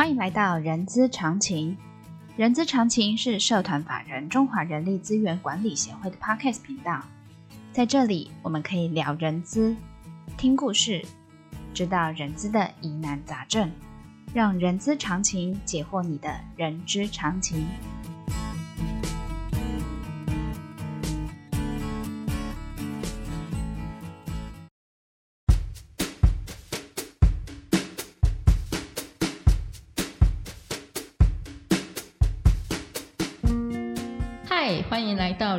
欢迎来到人资常情。人资常情是社团法人中华人力资源管理协会的 Podcast 频道，在这里我们可以聊人资，听故事，知道人资的疑难杂症，让人资常情解惑你的人之常情。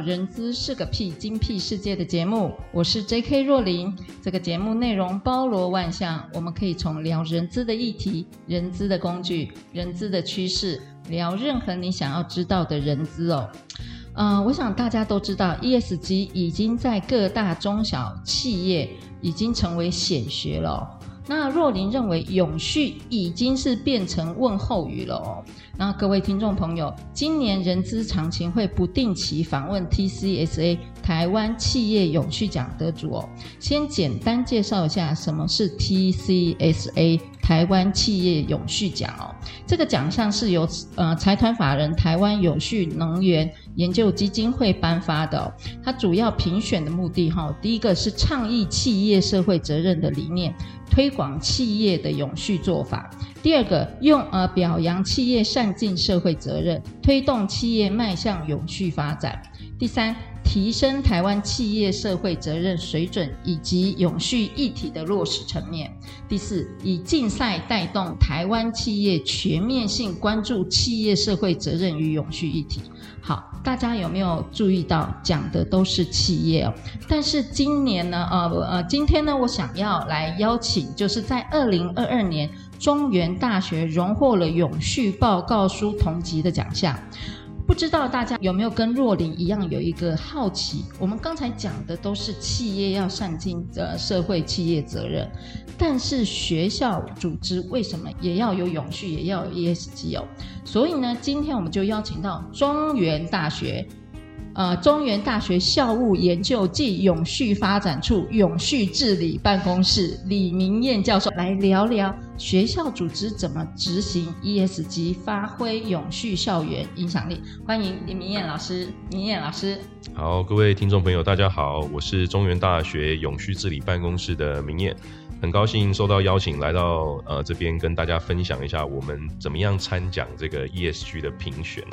人资是个屁精辟世界》的节目，我是 J.K. 若琳。这个节目内容包罗万象，我们可以从聊人资的议题、人资的工具、人资的趋势，聊任何你想要知道的人资哦。呃，我想大家都知道，ESG 已经在各大中小企业已经成为显学了。那若琳认为永续已经是变成问候语了哦。那各位听众朋友，今年人资常情会不定期访问 TCSA 台湾企业永续奖得主哦。先简单介绍一下什么是 TCSA 台湾企业永续奖哦。这个奖项是由呃财团法人台湾永续能源研究基金会颁发的。它主要评选的目的哈、第一个是倡议企业社会责任的理念。推广企业的永续做法。第二个，用呃表扬企业善尽社会责任，推动企业迈向永续发展。第三，提升台湾企业社会责任水准以及永续一体的落实层面。第四，以竞赛带动台湾企业全面性关注企业社会责任与永续一体。好，大家有没有注意到讲的都是企业哦？但是今年呢，呃呃，今天呢，我想要来邀请，就是在二零二二年中原大学荣获了永续报告书同级的奖项。不知道大家有没有跟若琳一样有一个好奇？我们刚才讲的都是企业要善尽的社会企业责任，但是学校组织为什么也要有永续，也要有 ESG 哦？所以呢，今天我们就邀请到中原大学。呃，中原大学校务研究暨永续发展处永续治理办公室李明艳教授来聊聊学校组织怎么执行 ESG，发挥永续校园影响力。欢迎李明艳老师，明艳老师。好，各位听众朋友，大家好，我是中原大学永续治理办公室的明艳。很高兴受到邀请来到呃这边跟大家分享一下我们怎么样参奖这个 ESG 的评选。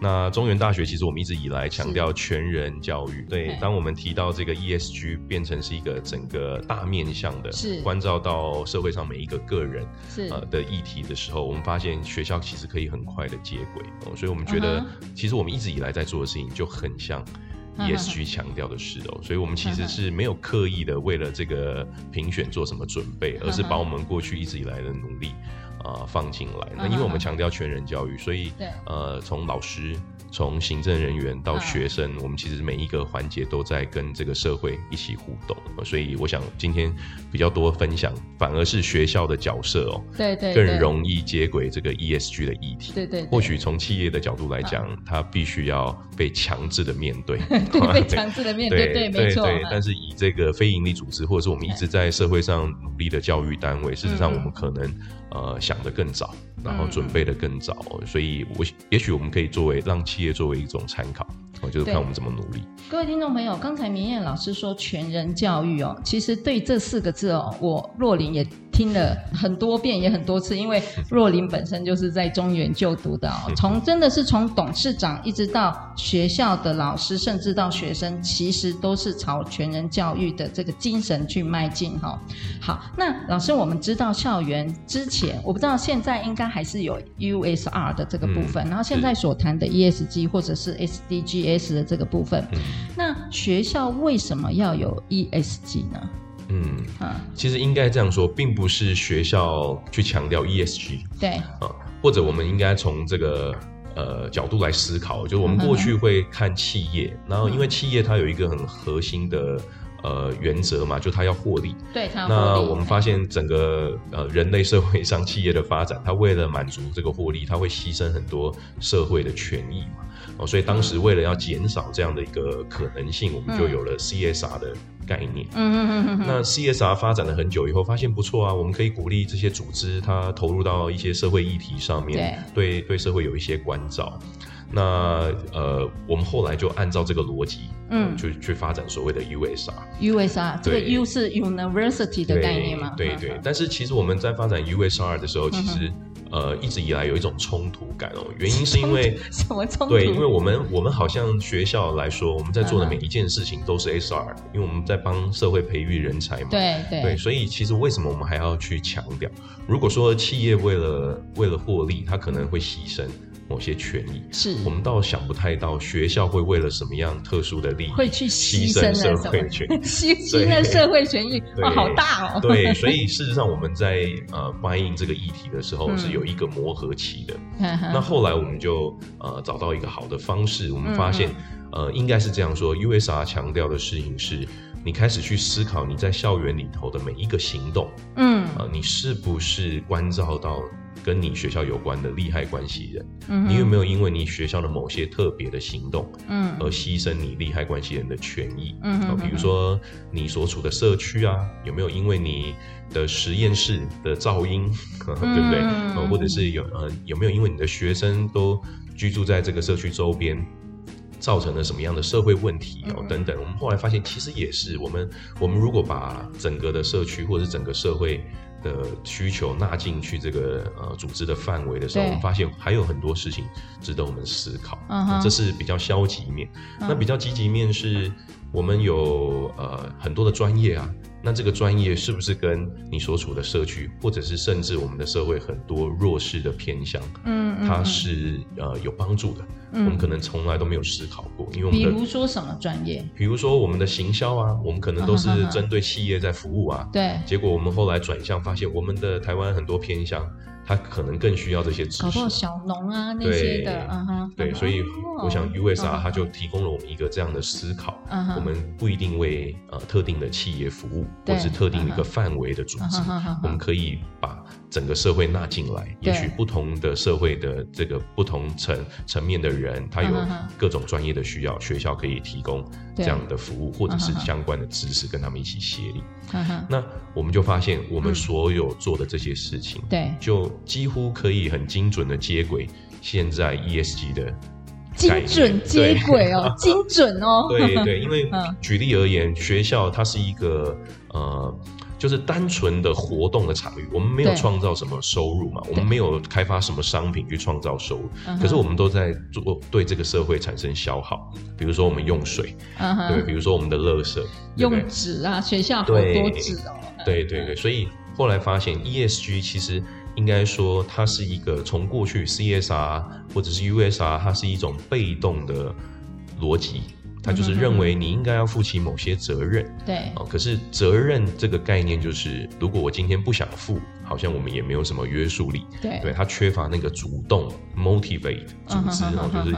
那中原大学其实我们一直以来强调全人教育，对，当我们提到这个 ESG 变成是一个整个大面向的，是关照到社会上每一个个人是呃的议题的时候，我们发现学校其实可以很快的接轨，所以我们觉得其实我们一直以来在做的事情就很像。ESG 强调的是哦，所以我们其实是没有刻意的为了这个评选做什么准备，而是把我们过去一直以来的努力啊、呃、放进来。那因为我们强调全人教育，所以呃从老师。从行政人员到学生，我们其实每一个环节都在跟这个社会一起互动，所以我想今天比较多分享，反而是学校的角色哦，对对，更容易接轨这个 ESG 的议题。对对，或许从企业的角度来讲，它必须要被强制的面 对，被强制的面对，对没错。对，但是以这个非营利组织，或者是我们一直在社会上努力的教育单位，事实上我们可能呃想的更早，然后准备的更早，所以我也许我们可以作为让。企业作为一种参考，我就是看我们怎么努力。各位听众朋友，刚才明艳老师说全人教育哦，其实对这四个字哦，我若琳也听了很多遍，也很多次，因为 若琳本身就是在中原就读的哦。从真的是从董事长一直到学校的老师，甚至到学生，其实都是朝全人教育的这个精神去迈进哈。好，那老师，我们知道校园之前，我不知道现在应该还是有 USR 的这个部分，嗯、然后现在所谈的 ESG 或者是 SDGs 的这个部分，嗯、那学校为什么要有 ESG 呢？嗯啊，其实应该这样说，并不是学校去强调 ESG，对啊，或者我们应该从这个呃角度来思考，就是我们过去会看企业，嗯、然后因为企业它有一个很核心的呃原则嘛，就它要获利。对，他那我们发现整个呃人类社会上企业的发展，它为了满足这个获利，它会牺牲很多社会的权益嘛。哦，所以当时为了要减少这样的一个可能性，我们就有了 CSR 的概念。嗯嗯嗯嗯。那 CSR 发展了很久以后，发现不错啊，我们可以鼓励这些组织，它投入到一些社会议题上面，对对对社会有一些关照。那呃，我们后来就按照这个逻辑，嗯，就去发展所谓的 USR。USR 这个 U 是 University 的概念吗？对对，对。但是其实我们在发展 USR 的时候，其实。呃，一直以来有一种冲突感哦，原因是因为 什么冲突？对，因为我们我们好像学校来说，我们在做的每一件事情都是 SR，因为我们在帮社会培育人才嘛。对对对，所以其实为什么我们还要去强调？如果说企业为了为了获利，它可能会牺牲。某些权益。是。我们倒想不太到，学校会为了什么样特殊的利益会去牺牲社会权益，牺牲了社会权益，哇，好大哦！对，所以事实上我们在呃 buying 这个议题的时候是有一个磨合期的。嗯、那后来我们就呃找到一个好的方式，我们发现、嗯、呃应该是这样说，USR 强调的事情是，你开始去思考你在校园里头的每一个行动，嗯，呃，你是不是关照到。跟你学校有关的利害关系人，嗯，你有没有因为你学校的某些特别的行动，嗯，而牺牲你利害关系人的权益？嗯，比如说你所处的社区啊，有没有因为你的实验室的噪音，对不对？嗯，或者是有呃有没有因为你的学生都居住在这个社区周边，造成了什么样的社会问题哦？等等，我们后来发现其实也是我们我们如果把整个的社区或者是整个社会。的需求纳进去这个呃组织的范围的时候，我们发现还有很多事情值得我们思考。Uh-huh. 这是比较消极面。Uh-huh. 那比较积极面是，我们有呃很多的专业啊。那这个专业是不是跟你所处的社区，或者是甚至我们的社会很多弱势的偏向，嗯，嗯，它是呃有帮助的？嗯，我们可能从来都没有思考过，因为我们的比如说什么专业？比如说我们的行销啊，我们可能都是针对企业在服务啊，对，结果我们后来转向发现，我们的台湾很多偏向。他可能更需要这些知识，小农啊那些的，嗯哼，对，所以我想 USR 它就提供了我们一个这样的思考，嗯，我们不一定为呃特定的企业服务，或者是特定一个范围的组织，我们可以把整个社会纳进来，也许不同的社会的这个不同层层面的人，他有各种专业的需要，学校可以提供这样的服务，或者是相关的知识跟他们一起协力。那我们就发现，我们所有做的这些事情，对，就。几乎可以很精准的接轨现在 ESG 的精准接轨哦，精准哦。对对，因为 举例而言，学校它是一个呃，就是单纯的活动的场域，我们没有创造什么收入嘛，我们没有开发什么商品去创造收入，可是我们都在做对这个社会产生消耗，比如说我们用水，对，比如说我们的垃圾，用纸啊，学校好多纸哦。对对对，所以后来发现 ESG 其实。应该说，它是一个从过去 CSR 或者是 USR，它是一种被动的逻辑，它就是认为你应该要负起某些责任。对。啊，可是责任这个概念，就是如果我今天不想负，好像我们也没有什么约束力。对。对，它缺乏那个主动 motivate 组织，然后就是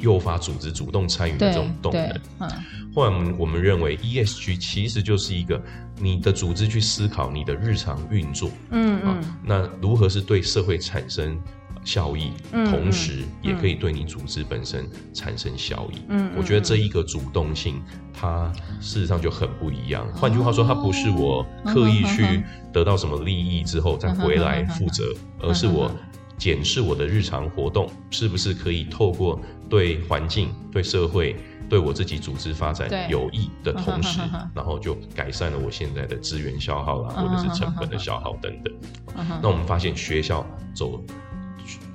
诱发组织主动参与的这种动能。嗯。后来我们我们认为 ESG 其实就是一个。你的组织去思考你的日常运作，嗯那如何是对社会产生效益，嗯、同时也可以对你组织本身产生效益。嗯，我觉得这一个主动性，它事实上就很不一样。换、嗯、句话说，它不是我刻意去得到什么利益之后再回来负责，嗯、而是我检视我的日常活动是不是可以透过对环境、对社会。对我自己组织发展有益的同时，然后就改善了我现在的资源消耗啦，或者是成本的消耗等等。那我们发现学校走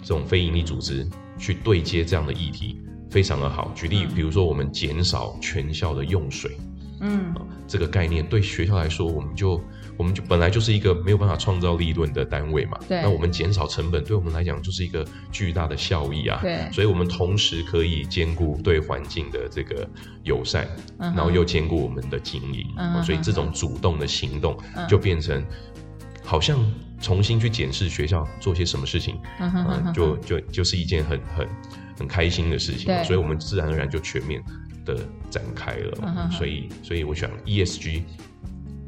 这种非营利组织去对接这样的议题非常的好。举例，比如说我们减少全校的用水，嗯，这个概念对学校来说，我们就。我们就本来就是一个没有办法创造利润的单位嘛，对，那我们减少成本，对我们来讲就是一个巨大的效益啊，对，所以我们同时可以兼顾对环境的这个友善，嗯、然后又兼顾我们的经营，嗯，所以这种主动的行动就变成好像重新去检视学校做些什么事情，嗯，嗯就就就是一件很很很开心的事情，所以我们自然而然就全面的展开了。嗯、所以，所以我想 ESG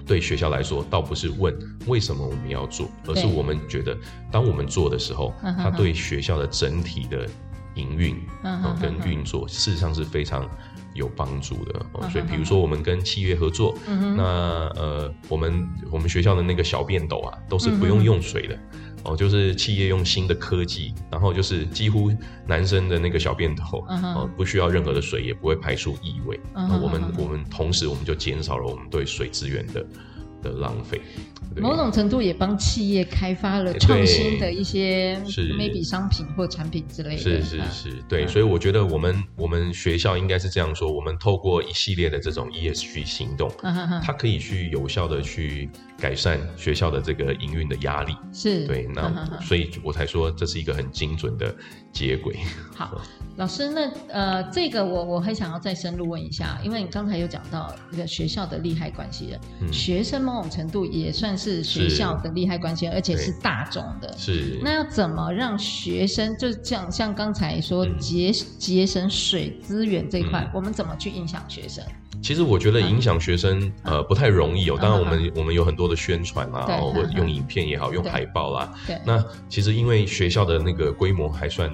对学校来说，倒不是问为什么我们要做，而是我们觉得当我们做的时候，它对学校的整体的营运、嗯、跟运作，事实上是非常有帮助的。哦所以，比如说我们跟企业合作，嗯、那呃，我们我们学校的那个小便斗啊，都是不用用水的。嗯哦，就是企业用新的科技，然后就是几乎男生的那个小便斗，哦、uh-huh. 不需要任何的水，也不会排出异味。Uh-huh. 我们我们同时我们就减少了我们对水资源的的浪费。某种程度也帮企业开发了创新的一些 maybe 商品或产品之类的。是是是，对，所以我觉得我们我们学校应该是这样说：我们透过一系列的这种 ESG 行动，它可以去有效的去改善学校的这个营运的压力。是。对，那所以我才说这是一个很精准的接轨。好，老师，那呃，这个我我很想要再深入问一下，因为你刚才有讲到一个学校的利害关系人，嗯、学生某种程度也算是。学校的利害关系，而且是大众的。是，那要怎么让学生就这样？像刚才说节节省水资源这一块，嗯，我们怎么去影响学生？其实我觉得影响学生，嗯、呃不太容易哦。当然，我们、嗯、我们有很多的宣传啊，或者用影片也好，用海报啦。对。那其实因为学校的那个规模还算。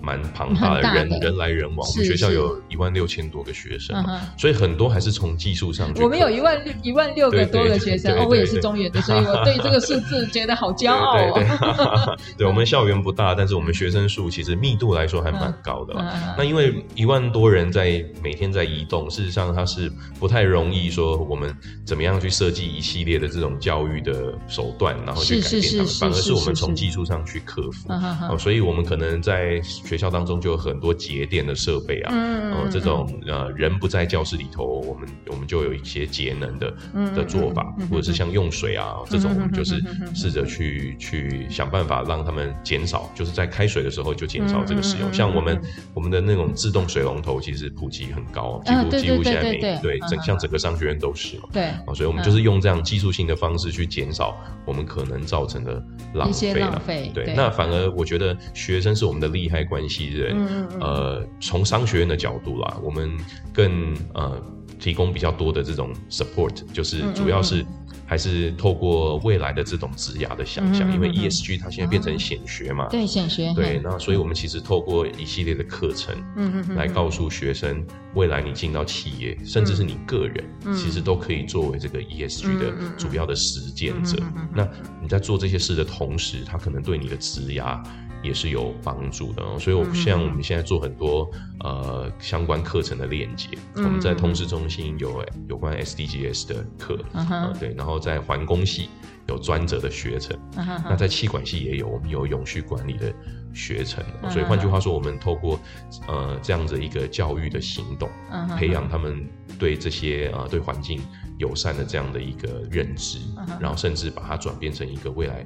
蛮庞大的人人来人往，我们学校有一万六千多个学生，所以很多还是从技术上去。我们有一万六一万六个多个学生，哦，我也是中原的，所以我对这个数字觉得好骄傲哦。对，我们校园不大，但是我们学生数其实密度来说还蛮高的。那因为一万多人在每天在移动，事实上它是不太容易说我们怎么样去设计一系列的这种教育的手段，然后去改变他们，反而是我们从技术上去克服。哦，所以我们可能在学校当中就有很多节电的设备啊，嗯，呃、这种呃人不在教室里头，我们我们就有一些节能的的做法，或者是像用水啊这种，我们就是试着去去想办法让他们减少，就是在开水的时候就减少这个使用。像我们我们的那种自动水龙头其实普及很高，几乎几乎现在每对。整像整个商学院都是嘛，对，所以我们就是用这样技术性的方式去减少我们可能造成的浪费了，对，那反而我觉得学生是我们的厉害关系。人，呃，从商学院的角度啦，我们更呃提供比较多的这种 support，就是主要是还是透过未来的这种职涯的想象，因为 ESG 它现在变成显学嘛，对显学，对，那所以我们其实透过一系列的课程，嗯嗯，来告诉学生，未来你进到企业，甚至是你个人，其实都可以作为这个 ESG 的主要的实践者。那你在做这些事的同时，它可能对你的职涯。也是有帮助的，所以我像我们现在做很多呃相关课程的链接，我们在通识中心有有关 SDGs 的课，呃，对，然后在环工系有专责的学程，那在气管系也有，我们有永续管理的学程，所以换句话说，我们透过呃这样子一个教育的行动，培养他们对这些呃对环境友善的这样的一个认知，然后甚至把它转变成一个未来。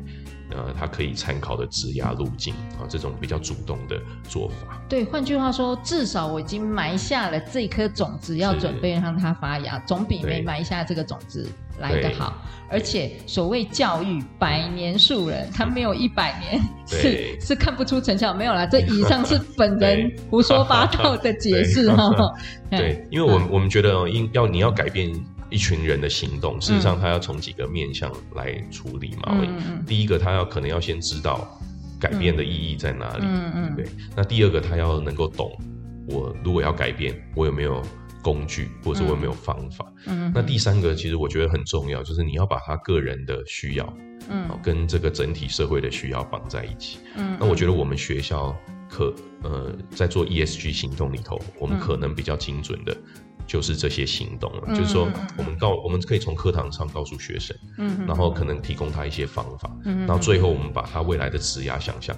呃，他可以参考的职涯路径啊，这种比较主动的做法。对，换句话说，至少我已经埋下了这颗种子，要准备让它发芽，总比没埋下这个种子来得好。而且，所谓教育百年树人，他没有一百年是是看不出成效。没有啦，这 以上是本人胡说八道的解释哈。对，因为我们我们觉得，应要你要改变。一群人的行动，事实上他要从几个面向来处理嘛。嗯、第一个，他要可能要先知道改变的意义在哪里，嗯嗯，对。那第二个，他要能够懂，我如果要改变，我有没有工具，或者是我有没有方法？嗯。那第三个，其实我觉得很重要，就是你要把他个人的需要，嗯，跟这个整体社会的需要绑在一起。嗯。那我觉得我们学校可呃，在做 ESG 行动里头，我们可能比较精准的。就是这些行动了，嗯、就是说，我们告，我们可以从课堂上告诉学生，嗯，然后可能提供他一些方法，嗯，然后最后我们把他未来的职涯想象，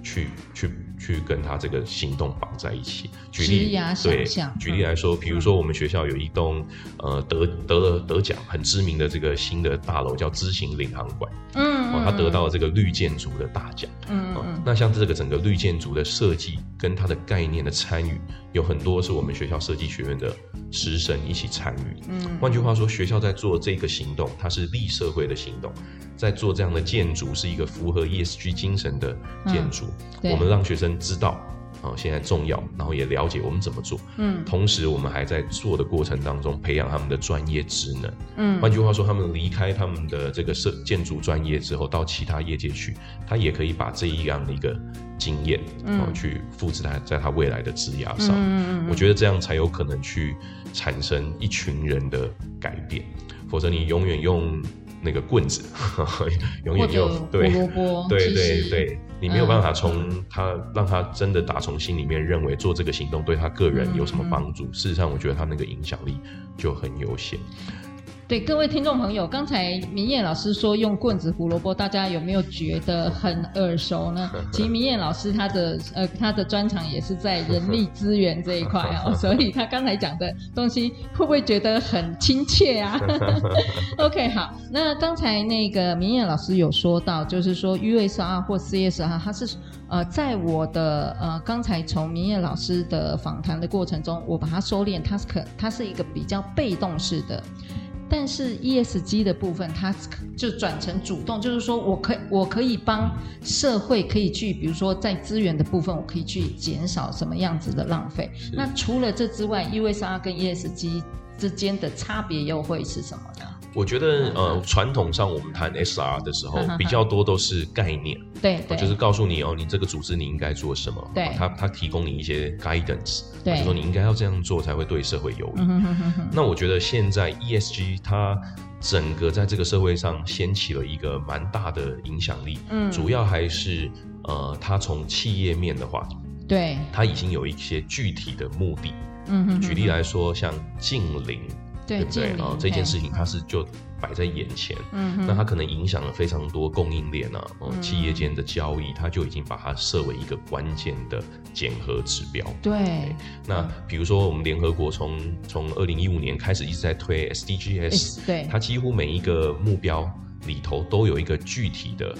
去去去跟他这个行动绑在一起。举例，对，举例来说，比如说我们学校有一栋呃得得了得奖很知名的这个新的大楼，叫知行领航馆，嗯，哦，他得到了这个绿建筑的大奖，嗯，哦，那像这个整个绿建筑的设计跟它的概念的参与。有很多是我们学校设计学院的师生一起参与。嗯，换句话说，学校在做这个行动，它是利社会的行动，在做这样的建筑是一个符合 ESG 精神的建筑。嗯、我们让学生知道啊，现在重要，然后也了解我们怎么做。嗯，同时我们还在做的过程当中培养他们的专业职能。嗯，换句话说，他们离开他们的这个设建筑专业之后，到其他业界去，他也可以把这一样的一个经验，嗯，哦，去复制他在他未来的职涯上。嗯，我觉得这样才有可能去产生一群人的改变，否则你永远用。那个棍子，永远就对 对对对，你没有办法从他让他真的打从心里面认为做这个行动对他个人有什么帮助。事实上，我觉得他那个影响力就很有限。对各位听众朋友，刚才明艳老师说用棍子胡萝卜，大家有没有觉得很耳熟呢？其实明艳老师他的呃他的专长也是在人力资源这一块哦，所以他刚才讲的东西会不会觉得很亲切啊？OK，好，那刚才那个明艳老师有说到，就是说 USR 或 CSR，它是呃在我的呃刚才从明艳老师的访谈的过程中，我把它收敛，它是可它是一个比较被动式的。但是 ESG 的部分，它就转成主动，就是说我可以我可以帮社会可以去，比如说在资源的部分，我可以去减少什么样子的浪费。那除了这之外，USR 跟 ESG 之间的差别又会是什么呢？我觉得，呃，传统上我们谈 SR 的时候，比较多都是概念，对，就是告诉你哦，你这个组织你应该做什么，对，他他提供你一些 guidance，对，就说你应该要这样做才会对社会有益。那我觉得现在 ESG 它整个在这个社会上掀起了一个蛮大的影响力，嗯，主要还是呃，它从企业面的话，对，它已经有一些具体的目的，嗯哼，举例来说，像近邻。对，对不对啊？这件事情它是就摆在眼前，嗯，那它可能影响了非常多供应链啊，嗯，企业间的交易，它就已经把它设为一个关键的检核指标。对，那比如说我们联合国从从二零一五年开始一直在推 SDGs，对，它几乎每一个目标里头都有一个具体的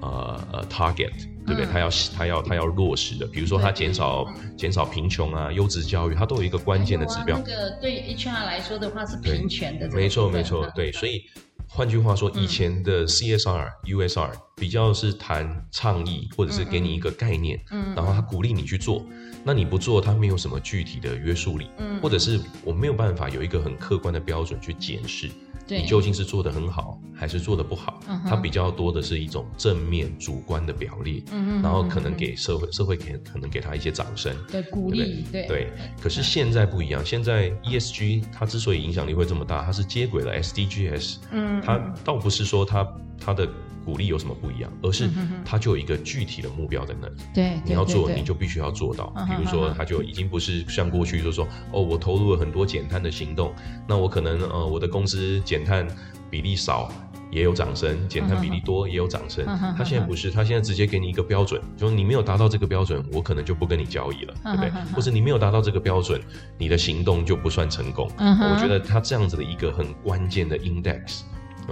呃呃 target。对不对？他要他要他要落实的，比如说他减少减少贫穷啊，优质教育，它都有一个关键的指标。那个对 HR 来说的话是平权的，没错没错，对。所以换句话说，以前的 CSR、USR 比较是谈倡议，或者是给你一个概念，嗯，然后他鼓励你去做，那你不做，他没有什么具体的约束力，嗯，或者是我没有办法有一个很客观的标准去检视。你究竟是做得很好，还是做得不好？嗯、它比较多的是一种正面主观的表列，嗯、然后可能给社会，社会给可能给他一些掌声，对鼓励，对对，对。可是现在不一样，现在 ESG 它之所以影响力会这么大，它是接轨了 SDGs，嗯，它倒不是说它它的。鼓励有什么不一样？而是它就有一个具体的目标在那里。对，你要做，你就必须要做到。比如说，它就已经不是像过去，就说，哦，我投入了很多减碳的行动，那我可能呃，我的公司减碳比例少也有掌声，减碳比例多也有掌声。他现在不是，他现在直接给你一个标准，就是你没有达到这个标准，我可能就不跟你交易了，对不对？或者你没有达到这个标准，你的行动就不算成功。我觉得他这样子的一个很关键的 index。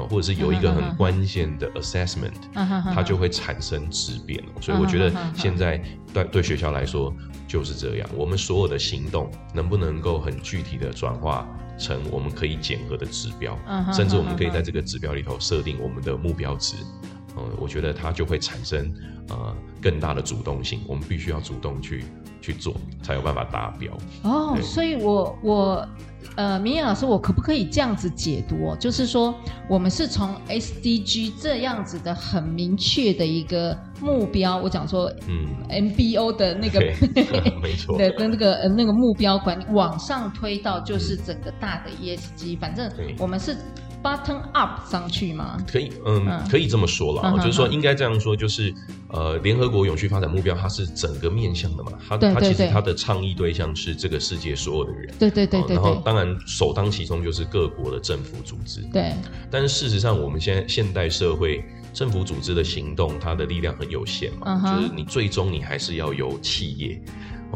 或者是有一个很关键的 assessment，它就会产生质变。所以我觉得现在对对学校来说就是这样，我们所有的行动能不能够很具体的转化成我们可以检核的指标，甚至我们可以在这个指标里头设定我们的目标值。嗯，我觉得它就会产生呃更大的主动性。我们必须要主动去去做，才有办法达标。哦，所以我我。呃，明艳老师，我可不可以这样子解读哦？就是说，我们是从 SDG 这样子的很明确的一个目标，我讲说，嗯，MBO 的那个，没错，的跟那个呃那个目标管理往上推到就是整个大的 ESG，反正我们是。Button up 上去吗？可以，嗯，嗯。可以这么说了，嗯、就是说应该这样说，就是呃，联合国永续发展目标它是整个面向的嘛，它它其实它的倡议对象是这个世界所有的人，对对对然后当然首当其冲就是各国的政府组织，对。但是事实上，我们现在现代社会政府组织的行动，它的力量很有限嘛，嗯、就是你最终你还是要由企业。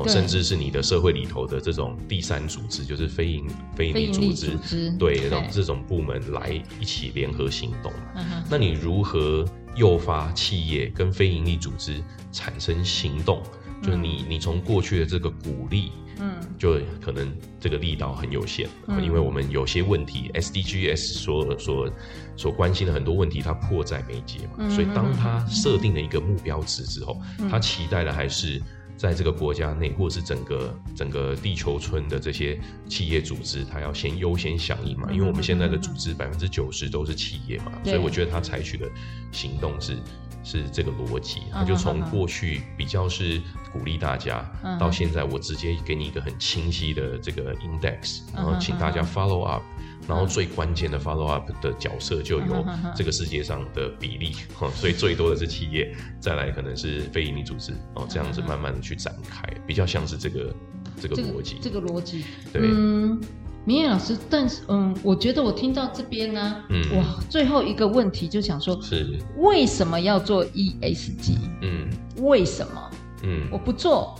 甚至是你的社会里头的这种第三组织，就是非营非营利组织，组织对，让这种部门来一起联合行动。嗯、那你如何诱发企业跟非营利组织产生行动？嗯、就是你你从过去的这个鼓励，嗯，就可能这个力道很有限，嗯、因为我们有些问题，SDGs 所所所关心的很多问题，它迫在眉睫嘛。嗯、所以当他设定了一个目标值之后，嗯、他期待的还是。在这个国家内，或者是整个整个地球村的这些企业组织，它要先优先响应嘛，因为我们现在的组织百分之九十都是企业嘛，所以我觉得他采取的行动是是这个逻辑，他就从过去比较是鼓励大家，到现在我直接给你一个很清晰的这个 index，然后请大家 follow up。然后最关键的 follow up 的角色就有这个世界上的比例，哈，所以最多的是企业，再来可能是非营利组织，哦，这样子慢慢的去展开，比较像是这个这个逻辑，这个逻辑，对，嗯，明艳老师，但是嗯，我觉得我听到这边呢，嗯，哇，最后一个问题就想说，是。为什么要做 ESG？嗯，为什么？嗯，我不做。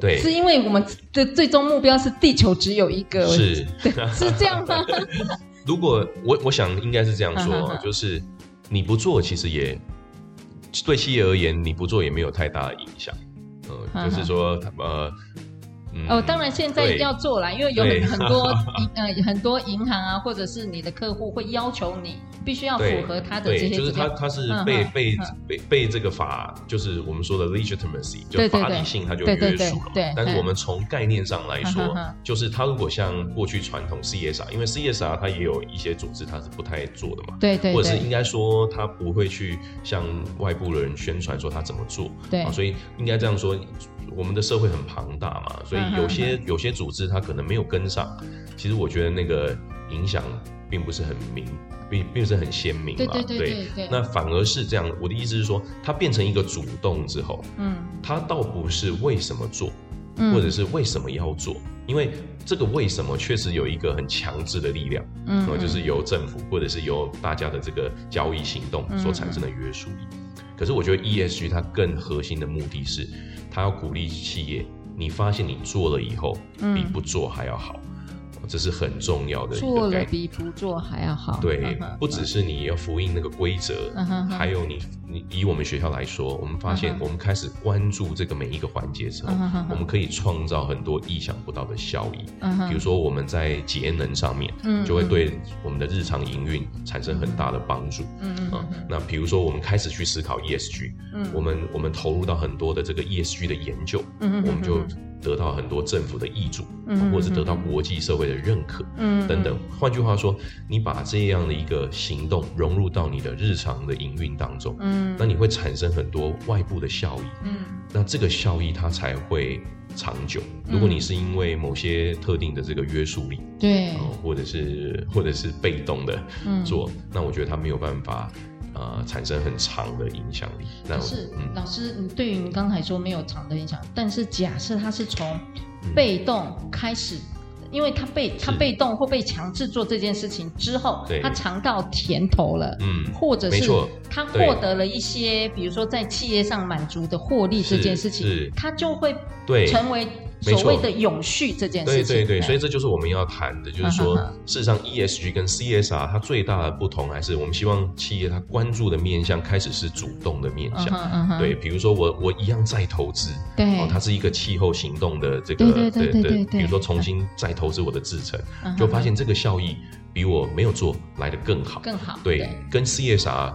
对，是因为我们的最终目标是地球只有一个，是。是这样吗？如果我我想应该是这样说，就是你不做，其实也对企业而言，你不做也没有太大的影响。呃，就是说呃。嗯、哦，当然现在要做啦，因为有很很多 银呃很多银行啊，或者是你的客户会要求你必须要符合他的这些，就是他他是被被被被这个法，就是我们说的 legitimacy，就法理性，它就约束了。对，但是我们从概念上来说，就是他如果像过去传统 CSR，因为 CSR 它也有一些组织它是不太做的嘛，对对，或者是应该说他不会去向外部的人宣传说他怎么做，对，所以应该这样说。我们的社会很庞大嘛，所以有些有些组织它可能没有跟上。其实我觉得那个影响并不是很明，并并不是很鲜明嘛。对对对对。那反而是这样，我的意思是说，它变成一个主动之后，嗯，它倒不是为什么做，或者是为什么要做，因为这个为什么确实有一个很强制的力量，嗯，就是由政府或者是由大家的这个交易行动所产生的约束力。可是我觉得 ESG 它更核心的目的是，它要鼓励企业，你发现你做了以后，比不做还要好。这是很重要的一个概念，做了比不做还要好。对，不只是你要复印那个规则，还有你，你以我们学校来说，我们发现我们开始关注这个每一个环节之后，我们可以创造很多意想不到的效益。比如说我们在节能上面，就会对我们的日常营运产生很大的帮助。嗯嗯。那比如说我们开始去思考 ESG，我们我们投入到很多的这个 ESG 的研究，我们就。得到很多政府的挹注，或者是得到国际社会的认可，嗯，等等。换句话说，你把这样的一个行动融入到你的日常的营运当中，嗯，那你会产生很多外部的效益，嗯，那这个效益它才会长久。如果你是因为某些特定的这个约束力，对，或者是或者是被动的做，那我觉得它没有办法。呃，产生很长的影响力。但是，嗯、老师，你对于你刚才说没有长的影响，但是假设他是从被动开始，嗯、因为他被他被动或被强制做这件事情之后，他尝到甜头了，嗯，或者是他获得了一些，比如说在企业上满足的获利这件事情，他就会成为。所谓的永续这件事情，对对对，所以这就是我们要谈的，就是说，事实上，ESG 跟 CSR 它最大的不同，还是我们希望企业它关注的面向开始是主动的面向，对，比如说我我一样再投资，对，它是一个气候行动的这个，对对对，比如说重新再投资我的制程，就发现这个效益比我没有做来的更好，更好，对，跟 CSR。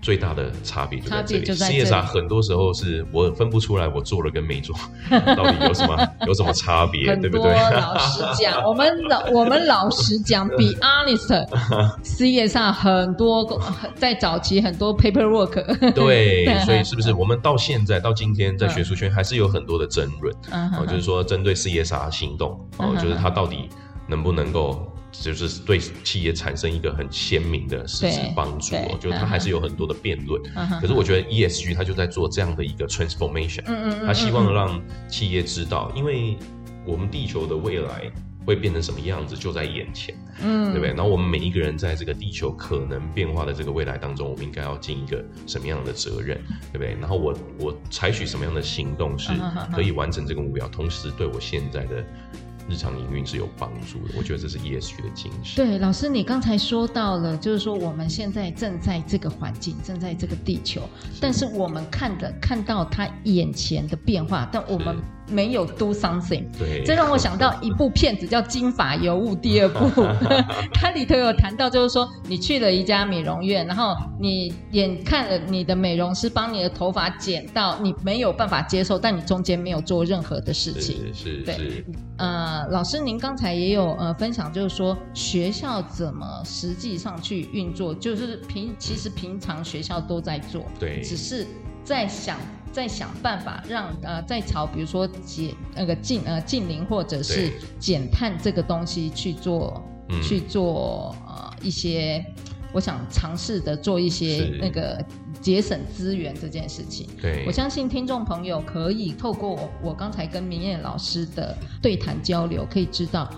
最大的差别就在这里。CSR 很多时候是我分不出来，我做了跟没做 到底有什么 有什么差别，对不对？老实讲，我们老我们老实讲，be honest，CSR 很多在早期很多 paperwork。对，所以是不是我们到现在到今天在学术圈还是有很多的争论？哦，就是说针对 CSR 行动，哦，就是它到底能不能够。就是对企业产生一个很鲜明的实质帮助哦，就是它还是有很多的辩论。可是我觉得 ESG 它就在做这样的一个 transformation，它希望让企业知道，因为我们地球的未来会变成什么样子就在眼前，嗯，对不对？然后我们每一个人在这个地球可能变化的这个未来当中，我们应该要尽一个什么样的责任，对不对？然后我我采取什么样的行动是可以完成这个目标，同时对我现在的。日常营运是有帮助的，我觉得这是 ESG 的精神。对，老师，你刚才说到了，就是说我们现在正在这个环境，正在这个地球，是但是我们看的看到它眼前的变化，但我们没有 do something。对，这让我想到一部片子叫《金发尤物》第二部，它里头有谈到，就是说你去了一家美容院，然后你眼看了你的美容师帮你的头发剪到你没有办法接受，但你中间没有做任何的事情。是是，对。呃，老师您刚才也有呃分享，就是说学校怎么实际上去运作，就是平其实平常学校都在做，对，只是在想。在想办法让呃，在朝比如说减那个净呃净零或者是减碳这个东西去做去做呃一些，我想尝试的做一些那个节省资源这件事情。对，我相信听众朋友可以透过我我刚才跟明艳老师的对谈交流，可以知道，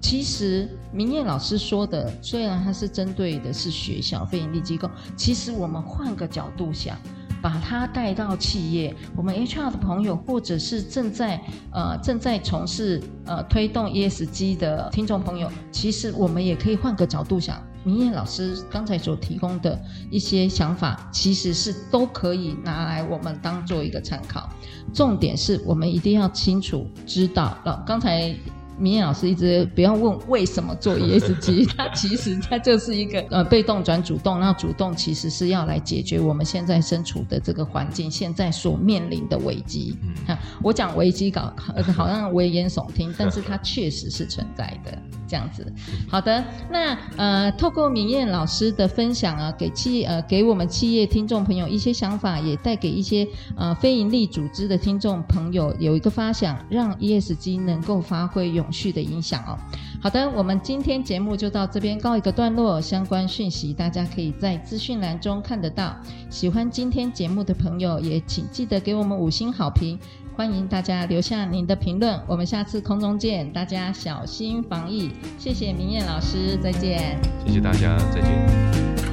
其实明艳老师说的，虽然他是针对的是学校非营利机构，其实我们换个角度想。把它带到企业，我们 HR 的朋友，或者是正在呃正在从事呃推动 ESG 的听众朋友，其实我们也可以换个角度想，明艳老师刚才所提供的一些想法，其实是都可以拿来我们当做一个参考。重点是我们一定要清楚知道了，刚才。明艳老师一直不要问为什么做 ESG，它其实它就是一个呃被动转主动，那主动其实是要来解决我们现在身处的这个环境现在所面临的危机。嗯，我讲危机搞好像危言耸听，但是它确实是存在的。这样子，好的，那呃，透过明艳老师的分享啊，给企业呃给我们企业听众朋友一些想法，也带给一些呃非盈利组织的听众朋友有一个发想，让 ESG 能够发挥永续的影响哦。好的，我们今天节目就到这边告一个段落，相关讯息大家可以在资讯栏中看得到。喜欢今天节目的朋友，也请记得给我们五星好评。欢迎大家留下您的评论，我们下次空中见，大家小心防疫，谢谢明艳老师，再见。谢谢大家，再见。